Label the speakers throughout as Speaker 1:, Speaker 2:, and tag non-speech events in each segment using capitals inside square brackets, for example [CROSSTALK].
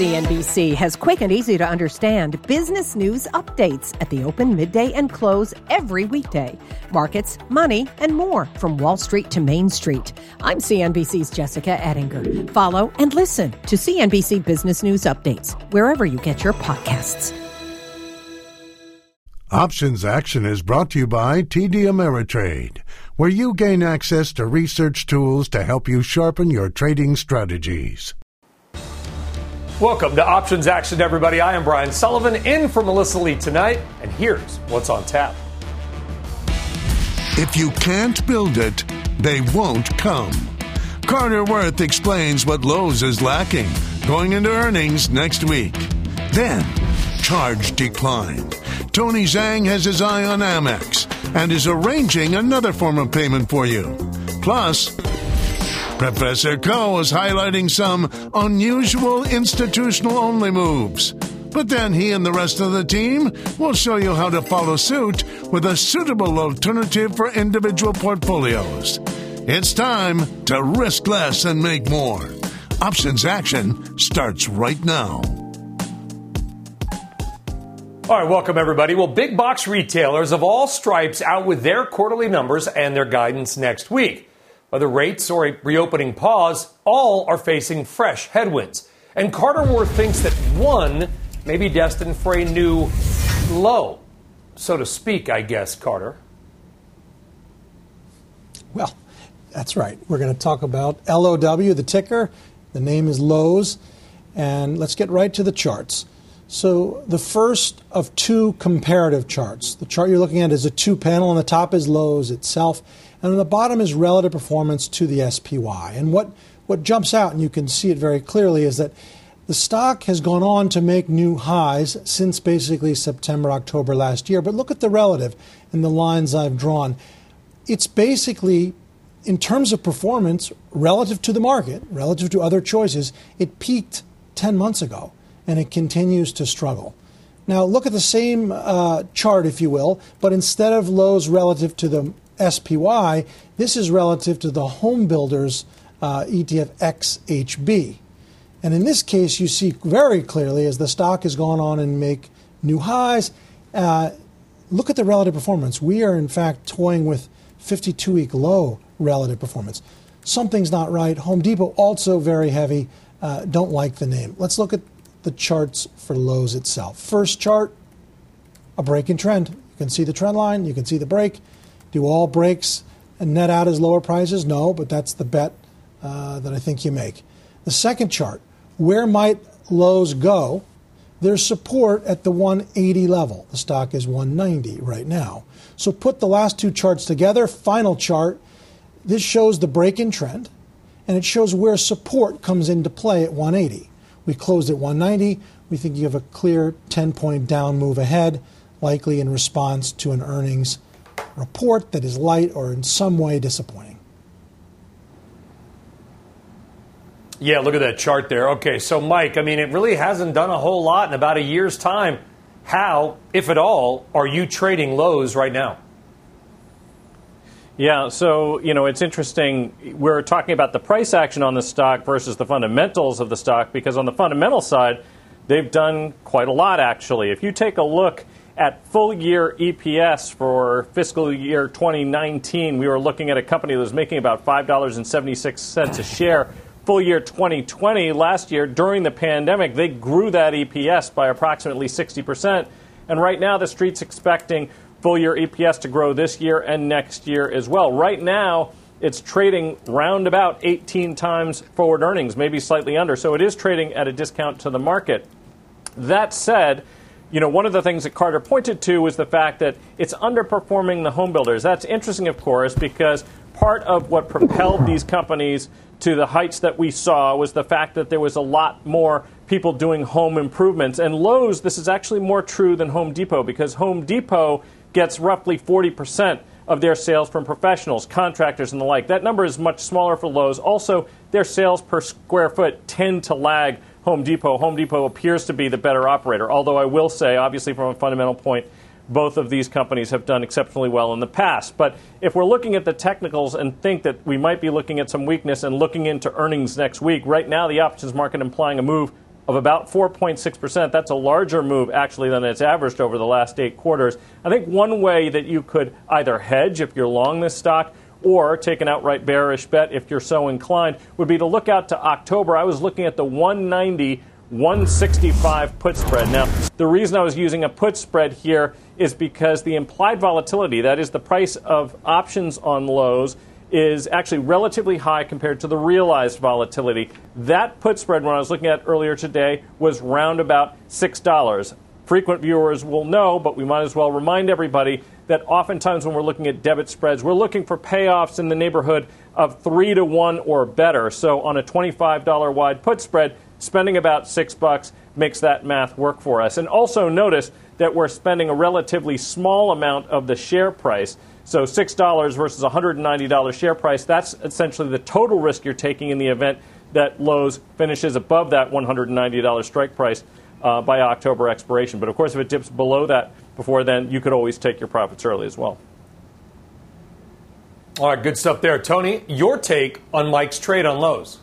Speaker 1: CNBC has quick and easy to understand business news updates at the open, midday, and close every weekday. Markets, money, and more from Wall Street to Main Street. I'm CNBC's Jessica Ettinger. Follow and listen to CNBC Business News Updates wherever you get your podcasts.
Speaker 2: Options Action is brought to you by TD Ameritrade, where you gain access to research tools to help you sharpen your trading strategies.
Speaker 3: Welcome to Options Action, everybody. I am Brian Sullivan in for Melissa Lee tonight, and here's what's on tap.
Speaker 2: If you can't build it, they won't come. Carter Worth explains what Lowe's is lacking going into earnings next week. Then, charge decline. Tony Zhang has his eye on Amex and is arranging another form of payment for you. Plus, Professor Khouw is highlighting some unusual institutional only moves. But then he and the rest of the team will show you how to follow suit with a suitable alternative for individual portfolios. It's time to risk less and make more. Options action starts right now.
Speaker 3: All right, welcome everybody. Well, big box retailers of all stripes out with their quarterly numbers and their guidance next week. Whether rates or a reopening pause, all are facing fresh headwinds. And Carter Worth thinks that one may be destined for a new low, so to speak, I guess, Carter.
Speaker 4: Well, that's right. We're going to talk about LOW, the ticker. The name is Lowe's. And let's get right to the charts. So, the first of two comparative charts. The chart you're looking at is a two panel, and the top is Lowe's itself. And on the bottom is relative performance to the SPY. And what, what jumps out, and you can see it very clearly, is that the stock has gone on to make new highs since basically September, October last year. But look at the relative in the lines I've drawn. It's basically, in terms of performance, relative to the market, relative to other choices, it peaked 10 months ago and it continues to struggle. Now, look at the same uh, chart, if you will, but instead of Lowe's relative to the SPY, this is relative to the home builders uh, ETF XHB. And in this case, you see very clearly as the stock has gone on and make new highs. Uh, look at the relative performance. We are, in fact, toying with 52 week low relative performance. Something's not right. Home Depot also very heavy. Uh, don't like the name. Let's look at the charts for Lowe's itself. First chart, a break in trend. You can see the trend line, you can see the break. Do all breaks net out as lower prices? No, but that's the bet uh, that I think you make. The second chart, where might Lowe's go? There's support at the 180 level. The stock is 190 right now. So put the last two charts together. Final chart. This shows the break in trend, and it shows where support comes into play at 180. We closed at 190. We think you have a clear 10 point down move ahead, likely in response to an earnings report that is light or in some way disappointing.
Speaker 3: Yeah, look at that chart there. Okay, so Mike, I mean, it really hasn't done a whole lot in about a year's time. How, if at all, are you trading Lowe's right now?
Speaker 5: Yeah, so, you know, it's interesting. We're talking about the price action on the stock versus the fundamentals of the stock because on the fundamental side, they've done quite a lot, actually. If you take a look at full year EPS for fiscal year 2019, we were looking at a company that was making about $5.76 a share. Full year 2020, last year during the pandemic, they grew that EPS by approximately 60%. And right now, the street's expecting full year EPS to grow this year and next year as well. Right now, it's trading round about 18 times forward earnings, maybe slightly under. So it is trading at a discount to the market. That said, you know, one of the things that Carter pointed to was the fact that it's underperforming the home builders. That's interesting, of course, because part of what propelled these companies to the heights that we saw was the fact that there was a lot more people doing home improvements. And Lowe's, this is actually more true than Home Depot because Home Depot gets roughly 40% of their sales from professionals, contractors, and the like. That number is much smaller for Lowe's. Also, their sales per square foot tend to lag Home Depot. Home Depot appears to be the better operator, although I will say, obviously, from a fundamental point, both of these companies have done exceptionally well in the past. But if we're looking at the technicals and think that we might be looking at some weakness and looking into earnings next week, right now the options market implying a move of about 4.6%. That's a larger move, actually, than it's averaged over the last eight quarters. I think one way that you could either hedge if you're long this stock or take an outright bearish bet if you're so inclined would be to look out to October. I was looking at the 190 165 put spread. Now, the reason I was using a put spread here is because the implied volatility, that is the price of options on Lowe's, is actually relatively high compared to the realized volatility. That put spread, when I was looking at earlier today, was round about $6. Frequent viewers will know, but we might as well remind everybody that oftentimes when we're looking at debit spreads, we're looking for payoffs in the neighborhood of 3 to 1 or better. So on a $25 wide put spread, spending about 6 bucks makes that math work for us. And also notice that we're spending a relatively small amount of the share price. So $6 versus $190 share price, that's essentially the total risk you're taking in the event that Lowe's finishes above that $190 strike price uh, by October expiration. But of course, if it dips below that before then, you could always take your profits early as well.
Speaker 3: All right, good stuff there. Tony, your take on Mike's trade on Lowe's.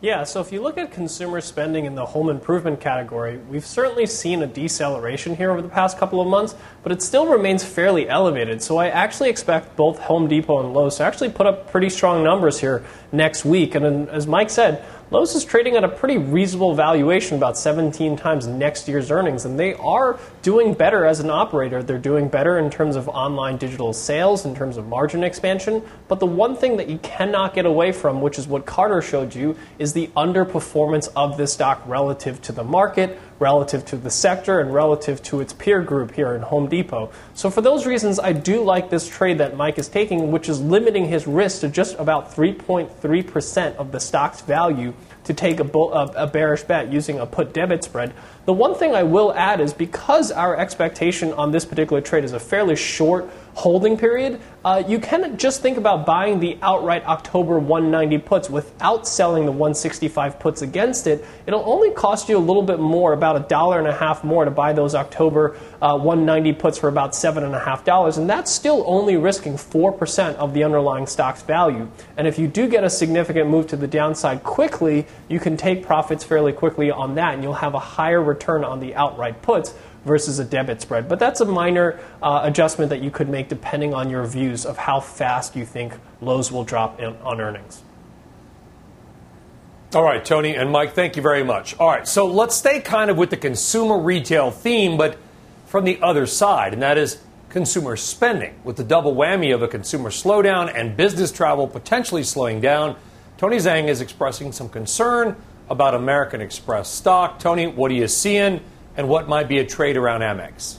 Speaker 6: Yeah, so if you look at consumer spending in the home improvement category, we've certainly seen a deceleration here over the past couple of months, but it still remains fairly elevated. So I actually expect both Home Depot and Lowe's to actually put up pretty strong numbers here next week. And as Mike said, Lowe's is trading at a pretty reasonable valuation, about 17 times next year's earnings, and they are doing better as an operator. They're doing better in terms of online digital sales, in terms of margin expansion. But the one thing that you cannot get away from, which is what Carter showed you, is the underperformance of this stock relative to the market, relative to the sector, and relative to its peer group here in Home Depot. So, for those reasons, I do like this trade that Mike is taking, which is limiting his risk to just about 3.3% of the stock's value to take a, bull, a, a, bearish bet using a put debit spread. The one thing I will add is because our expectation on this particular trade is a fairly short holding period, uh, you can just think about buying the outright October 190 puts without selling the 165 puts against it. It'll only cost you a little bit more, about a dollar and a half more, to buy those October uh, 190 puts for about seven and a half dollars, and that's still only risking four percent of the underlying stock's value. And if you do get a significant move to the downside quickly, you can take profits fairly quickly on that, and you'll have a higher return on the outright puts versus a debit spread. But that's a minor uh, adjustment that you could make depending on your views of how fast you think Lowe's will drop in, on earnings.
Speaker 3: All right, Tony and Mike, thank you very much. All right, so let's stay kind of with the consumer retail theme, but from the other side, and that is consumer spending. With the double whammy of a consumer slowdown and business travel potentially slowing down, Tony Zhang is expressing some concern about American Express stock. Tony, what are you seeing? And what might be a trade around Amex?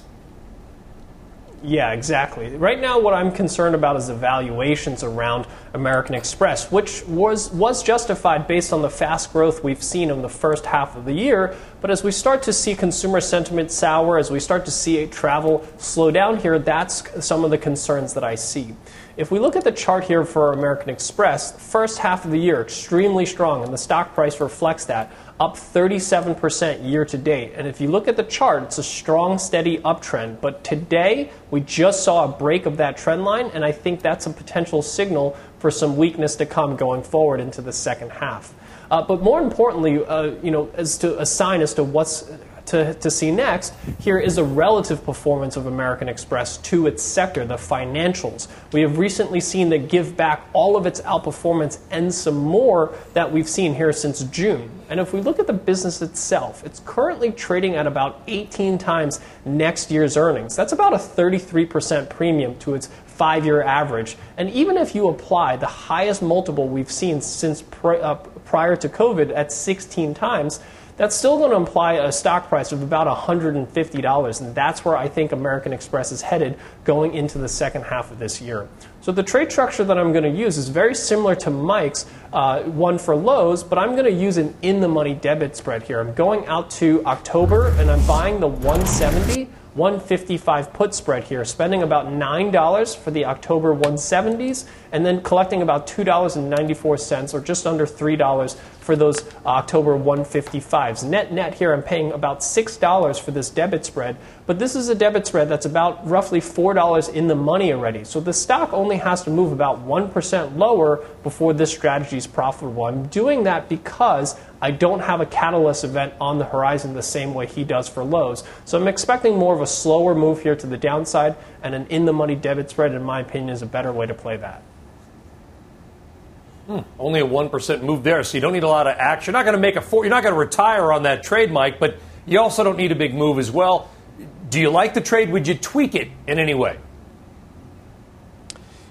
Speaker 6: Yeah, exactly. Right now, what I'm concerned about is the valuations around American Express, which was, was justified based on the fast growth we've seen in the first half of the year. But as we start to see consumer sentiment sour, as we start to see travel slow down here, that's some of the concerns that I see. If we look at the chart here for American Express, first half of the year, extremely strong, and the stock price reflects that up 37% year to date. And if you look at the chart, it's a strong, steady uptrend. But today, we just saw a break of that trend line, and I think that's a potential signal for some weakness to come going forward into the second half. Uh, but more importantly, uh, you know, as to a sign as to what's to, to see next here is a relative performance of American Express to its sector, the financials. We have recently seen that give back all of its outperformance and some more that we've seen here since June. And if we look at the business itself, it's currently trading at about 18 times next year's earnings. That's about a 33% premium to its five year average. And even if you apply the highest multiple we've seen since uh, prior to COVID at 16 times, that's still going to imply a stock price of about $150. And that's where I think American Express is headed going into the second half of this year. So the trade structure that I'm going to use is very similar to Mike's uh, one for Lowe's, but I'm going to use an in the money debit spread here. I'm going out to October and I'm buying the 170 155 put spread here, spending about $9 for the October 170s, and then collecting about $2.94 or just under $3 for those October 155s. Net net here, I'm paying about $6 for this debit spread, but this is a debit spread that's about roughly $4 in the money already. So the stock only has to move about 1% lower before this strategy is profitable. I'm doing that because I don't have a catalyst event on the horizon the same way he does for Lowe's. So I'm expecting more of a slower move here to the downside, and an in the money debit spread, in my opinion, is a better way to play that.
Speaker 3: Hmm, only a 1% move there, so you don't need a lot of action. You're not going to make a four, you're not going to retire on that trade, Mike, but you also don't need a big move as well. Do you like the trade? Would you tweak it in any way?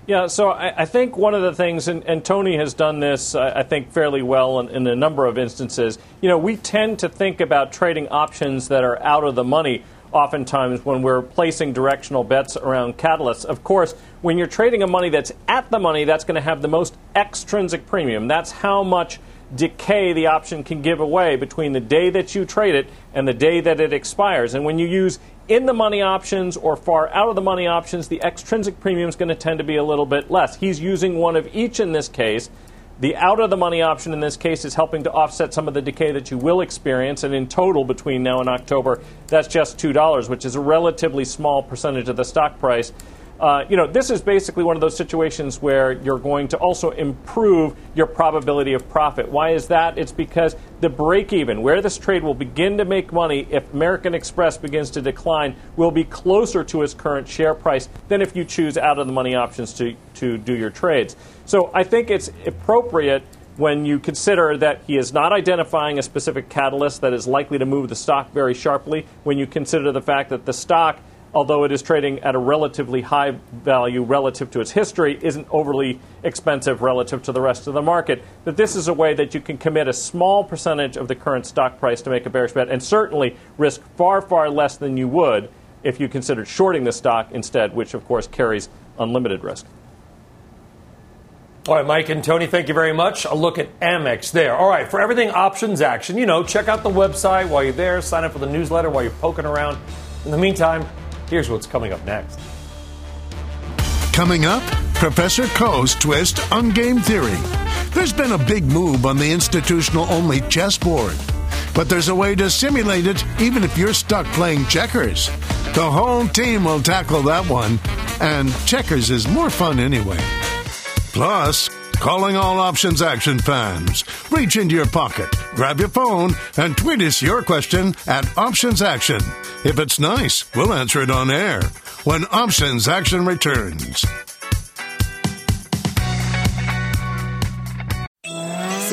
Speaker 5: Yeah, so I, I think one of the things, and, and Tony has done this, I think, fairly well in, in a number of instances. You know, we tend to think about trading options that are out of the money oftentimes when we're placing directional bets around catalysts. Of course, when you're trading a money that's at the money, that's going to have the most extrinsic premium. That's how much decay the option can give away between the day that you trade it and the day that it expires. And when you use in the money options or far out of the money options, the extrinsic premium is going to tend to be a little bit less. He's using one of each in this case. The out of the money option in this case is helping to offset some of the decay that you will experience, and in total between now and October, that's just $2, which is a relatively small percentage of the stock price. Uh, you know, this is basically one of those situations where you're going to also improve your probability of profit. Why is that? It's because the break even, where this trade will begin to make money if American Express begins to decline, will be closer to its current share price than if you choose out of the money options to, to do your trades. So I think it's appropriate when you consider that he is not identifying a specific catalyst that is likely to move the stock very sharply, when you consider the fact that the stock although it is trading at a relatively high value relative to its history, isn't overly expensive relative to the rest of the market. That this is a way that you can commit a small percentage of the current stock price to make a bearish bet and certainly risk far, far less than you would if you considered shorting the stock instead, which of course carries unlimited risk.
Speaker 3: All right, Mike and Tony, thank you very much. A look at Amex there. All right, for everything options action, you know, check out the website while you're there, sign up for the newsletter while you're poking around. In the meantime, Here's what's coming up next.
Speaker 2: Coming up, Professor Khouw's twist on game theory. There's been a big move on the institutional only chessboard, but there's a way to simulate it even if you're stuck playing checkers. The whole team will tackle that one, and checkers is more fun anyway. Plus, calling all Options Action fans. Reach into your pocket, grab your phone, and tweet us your question at Options Action. If it's nice, we'll answer it on air when Options Action returns.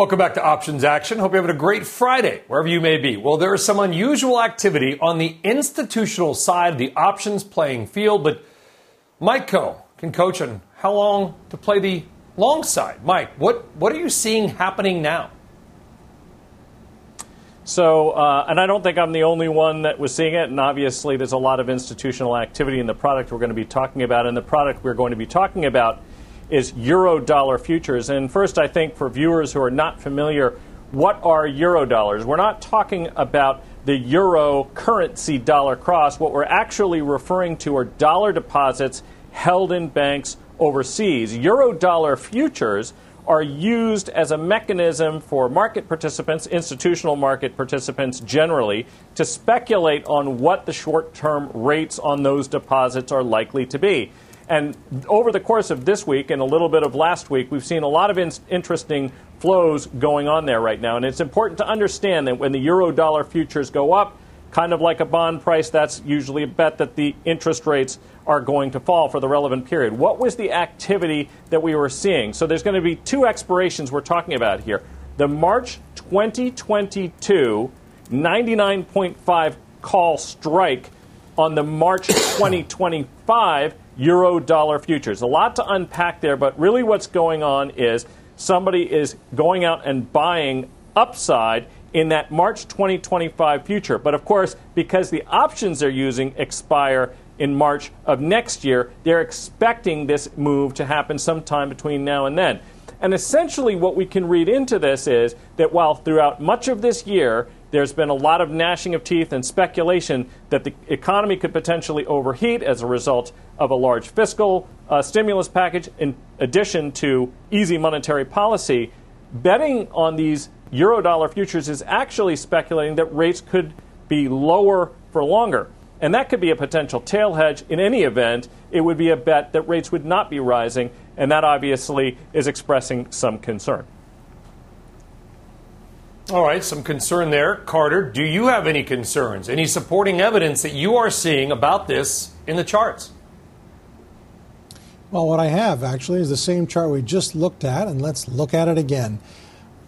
Speaker 3: Welcome back to Options Action. Hope you're having a great Friday, wherever you may be. Well, there is some unusual activity on the institutional side of the options playing field, but Mike Khouw can coach on how long to play the long side. Mike, what, what are you seeing happening now?
Speaker 5: So, uh, and I don't think I'm the only one that was seeing it. And obviously, there's a lot of institutional activity in the product we're going to be talking about. And the product we're going to be talking about is euro dollar futures. And first, I think for viewers who are not familiar, what are euro dollars? We're not talking about the euro currency dollar cross. What we're actually referring to are dollar deposits held in banks overseas. Euro dollar futures are used as a mechanism for market participants, institutional market participants generally, to speculate on what the short term rates on those deposits are likely to be. And over the course of this week and a little bit of last week, we've seen a lot of in- interesting flows going on there right now. And it's important to understand that when the euro dollar futures go up, kind of like a bond price, that's usually a bet that the interest rates are going to fall for the relevant period. What was the activity that we were seeing? So there's going to be two expirations we're talking about here. The March 2022 99.5 call strike on the March 2025 euro dollar futures. A lot to unpack there, but really what's going on is somebody is going out and buying upside in that March 2025 future. But of course, because the options they're using expire in March of next year, they're expecting this move to happen sometime between now and then. And essentially, what we can read into this is that while throughout much of this year, there's been a lot of gnashing of teeth and speculation that the economy could potentially overheat as a result of a large fiscal uh, stimulus package, in addition to easy monetary policy. Betting on these eurodollar futures is actually speculating that rates could be lower for longer. And that could be a potential tail hedge. In any event, it would be a bet that rates would not be rising, and that obviously is expressing some concern.
Speaker 3: All right, some concern there. Carter, do you have any concerns? Any supporting evidence that you are seeing about this in the charts?
Speaker 4: Well, what I have actually is the same chart we just looked at, and let's look at it again.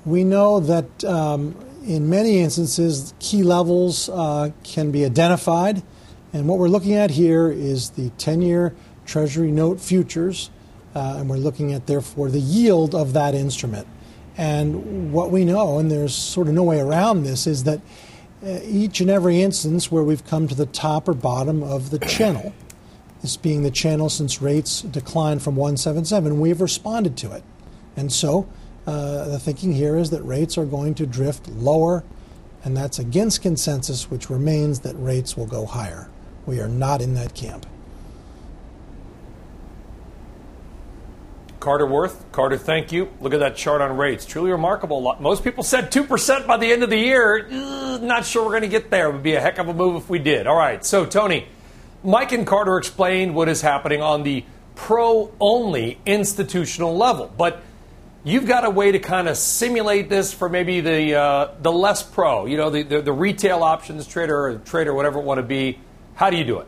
Speaker 4: We know that um, in many instances, key levels uh, can be identified, and what we're looking at here is the 10 year Treasury note futures, uh, and we're looking at, therefore, the yield of that instrument. And what we know, and there's sort of no way around this, is that uh, each and every instance where we've come to the top or bottom of the channel, this being the channel since rates declined from 177, we've responded to it. And so uh, the thinking here is that rates are going to drift lower, and that's against consensus, which remains that rates will go higher. We are not in that camp.
Speaker 3: Carter Worth. Carter, thank you. Look at that chart on rates. Truly remarkable. Most people said 2% by the end of the year. not sure we're going to get there. It would be a heck of a move if we did. All right. So, Tony, Mike and Carter explained what is happening on the pro only institutional level. But you've got a way to kind of simulate this for maybe the, uh, the less pro, you know, the, the, the retail options trader or trader, whatever it want to be. How do you do it?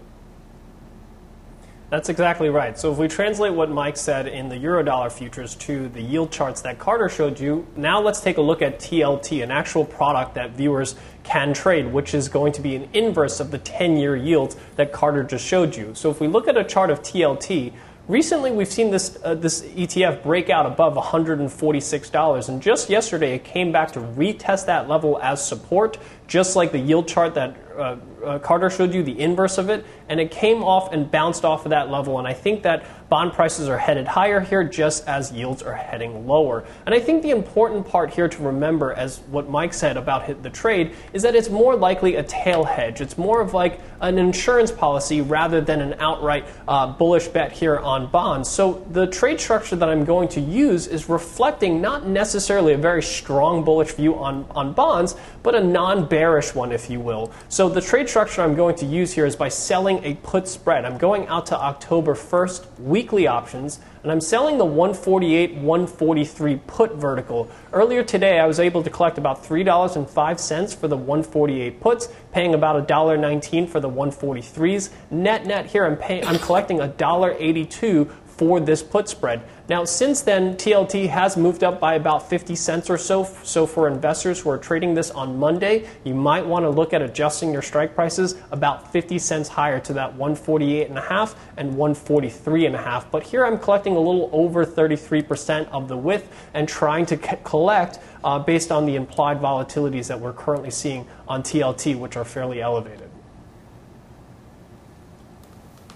Speaker 6: That's exactly right. So if we translate what Mike said in the Eurodollar futures to the yield charts that Carter showed you, now let's take a look at TLT, an actual product that viewers can trade, which is going to be an inverse of the 10 year yields that Carter just showed you. So if we look at a chart of TLT, Recently, we've seen this, uh, this ETF break out above $146, and just yesterday it came back to retest that level as support, just like the yield chart that uh, uh, Carter showed you, the inverse of it, and it came off and bounced off of that level. And I think that bond prices are headed higher here just as yields are heading lower. And I think the important part here to remember, as what Mike said about the trade, is that it's more likely a tail hedge. It's more of like an insurance policy rather than an outright uh, bullish bet here on bonds. So the trade structure that I'm going to use is reflecting not necessarily a very strong bullish view on, on bonds, but a non bearish one, if you will. So the trade structure I'm going to use here is by selling a put spread. I'm going out to October 1st, weekly options, and I'm selling the 148 143 put vertical. Earlier today, I was able to collect about $3.05 for the 148 puts, paying about $1.19 for the 143s. Net net here, I'm, pay- I'm collecting $1.82 for this put spread. Now, since then, TLT has moved up by about 50 cents or so. So, for investors who are trading this on Monday, you might want to look at adjusting your strike prices about 50 cents higher to that 148.5 and 143.5. But here I'm collecting a little over 33% of the width and trying to collect uh, based on the implied volatilities that we're currently seeing on TLT, which are fairly elevated.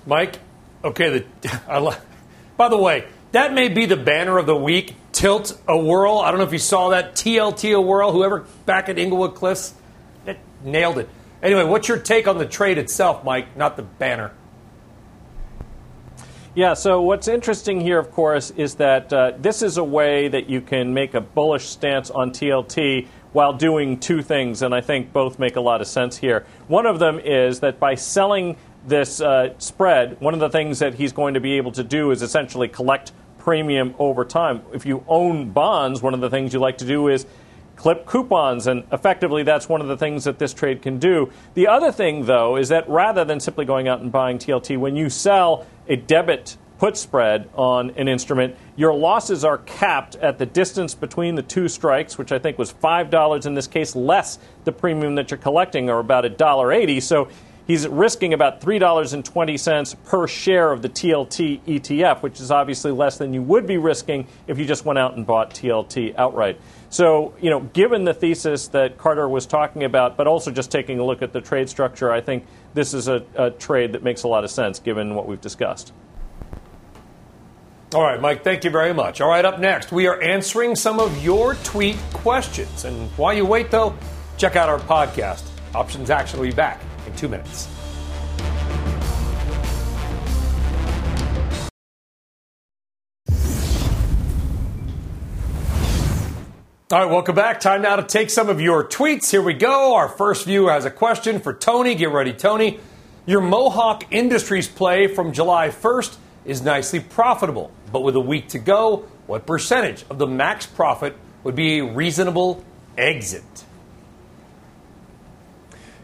Speaker 3: Mike, okay, the, [LAUGHS] I, by the way, that may be the banner of the week. Tilt a whirl. I don't know if you saw that. TLT a whirl. Whoever back at Englewood Cliffs, nailed it. Anyway, what's your take on the trade itself, Mike? Not the banner.
Speaker 5: Yeah, so what's interesting here, of course, is that uh, this is a way that you can make a bullish stance on TLT while doing two things, and I think both make a lot of sense here. One of them is that by selling this uh, spread, one of the things that he's going to be able to do is essentially collect premium over time. If you own bonds, one of the things you like to do is clip coupons, and effectively that's one of the things that this trade can do. The other thing, though, is that rather than simply going out and buying TLT, when you sell a debit put spread on an instrument, your losses are capped at the distance between the two strikes, which I think was $5 in this case, less the premium that you're collecting, or about $1.80. So he's risking about $3.20 per share of the TLT ETF, which is obviously less than you would be risking if you just went out and bought TLT outright. So, you know, given the thesis that Carter was talking about, but also just taking a look at the trade structure, I think this is a, a trade that makes a lot of sense given what we've discussed.
Speaker 3: All right, Mike, thank you very much. All right, up next, we are answering some of your tweet questions. And while you wait, though, check out our podcast. Options Action will be back in two minutes. All right, welcome back. Time now to take some of your tweets. Here we go. Our first viewer has a question for Tony. Get ready, Tony. Your Mohawk Industries play from July 1st is nicely profitable, but with a week to go, what percentage of the max profit would be a reasonable exit?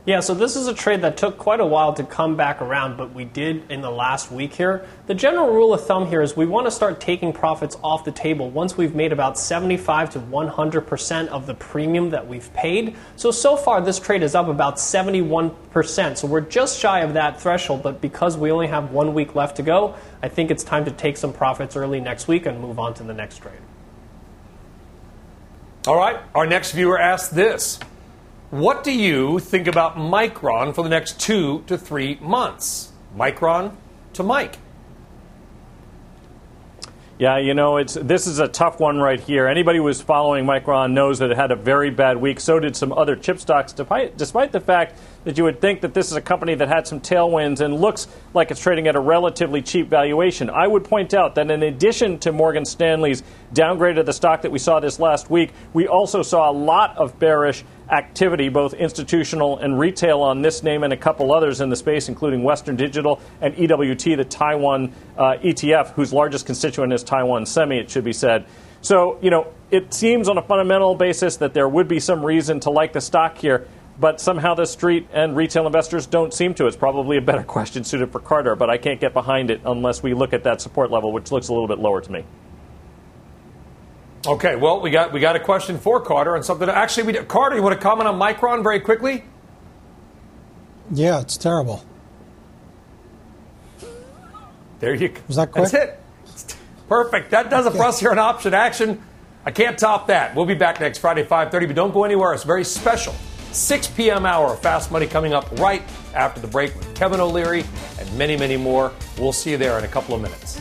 Speaker 6: Yeah, so this is a trade that took quite a while to come back around, but we did in the last week here. The general rule of thumb here is we want to start taking profits off the table once we've made about 75 to 100% of the premium that we've paid. So, so far, this trade is up about 71%. So, we're just shy of that threshold, but because we only have one week left to go, I think it's time to take some profits early next week and move on to the next trade.
Speaker 3: All right, our next viewer asked this. What do you think about Micron for the next two to three months? Micron to Mike.
Speaker 5: Yeah, you know, it's this is a tough one right here. Anybody who was following Micron knows that it had a very bad week. So did some other chip stocks, despite, despite the fact that you would think that this is a company that had some tailwinds and looks like it's trading at a relatively cheap valuation. I would point out that in addition to Morgan Stanley's downgrade of the stock that we saw this last week, we also saw a lot of bearish activity, both institutional and retail, on this name and a couple others in the space, including Western Digital and EWT, the Taiwan uh, ETF, whose largest constituent is Taiwan Semi, it should be said. So, you know, it seems on a fundamental basis that there would be some reason to like the stock here but somehow the street and retail investors don't seem to. It's probably a better [LAUGHS] question suited for Carter, but I can't get behind it unless we look at that support level, which looks a little bit lower to me.
Speaker 3: Okay, well, we got we got a question for Carter and something. Actually, we did. Carter, you want to comment on Micron very quickly?
Speaker 4: Yeah, it's terrible.
Speaker 3: There you go.
Speaker 4: Was that quick?
Speaker 3: That's it. [LAUGHS] Perfect. That does it for us here on Option Action. I can't top that. We'll be back next Friday, 5.30, but don't go anywhere. It's very special. 6 p.m. hour Fast Money coming up right after the break with Kevin O'Leary and many, many more. We'll see you there in a couple of minutes.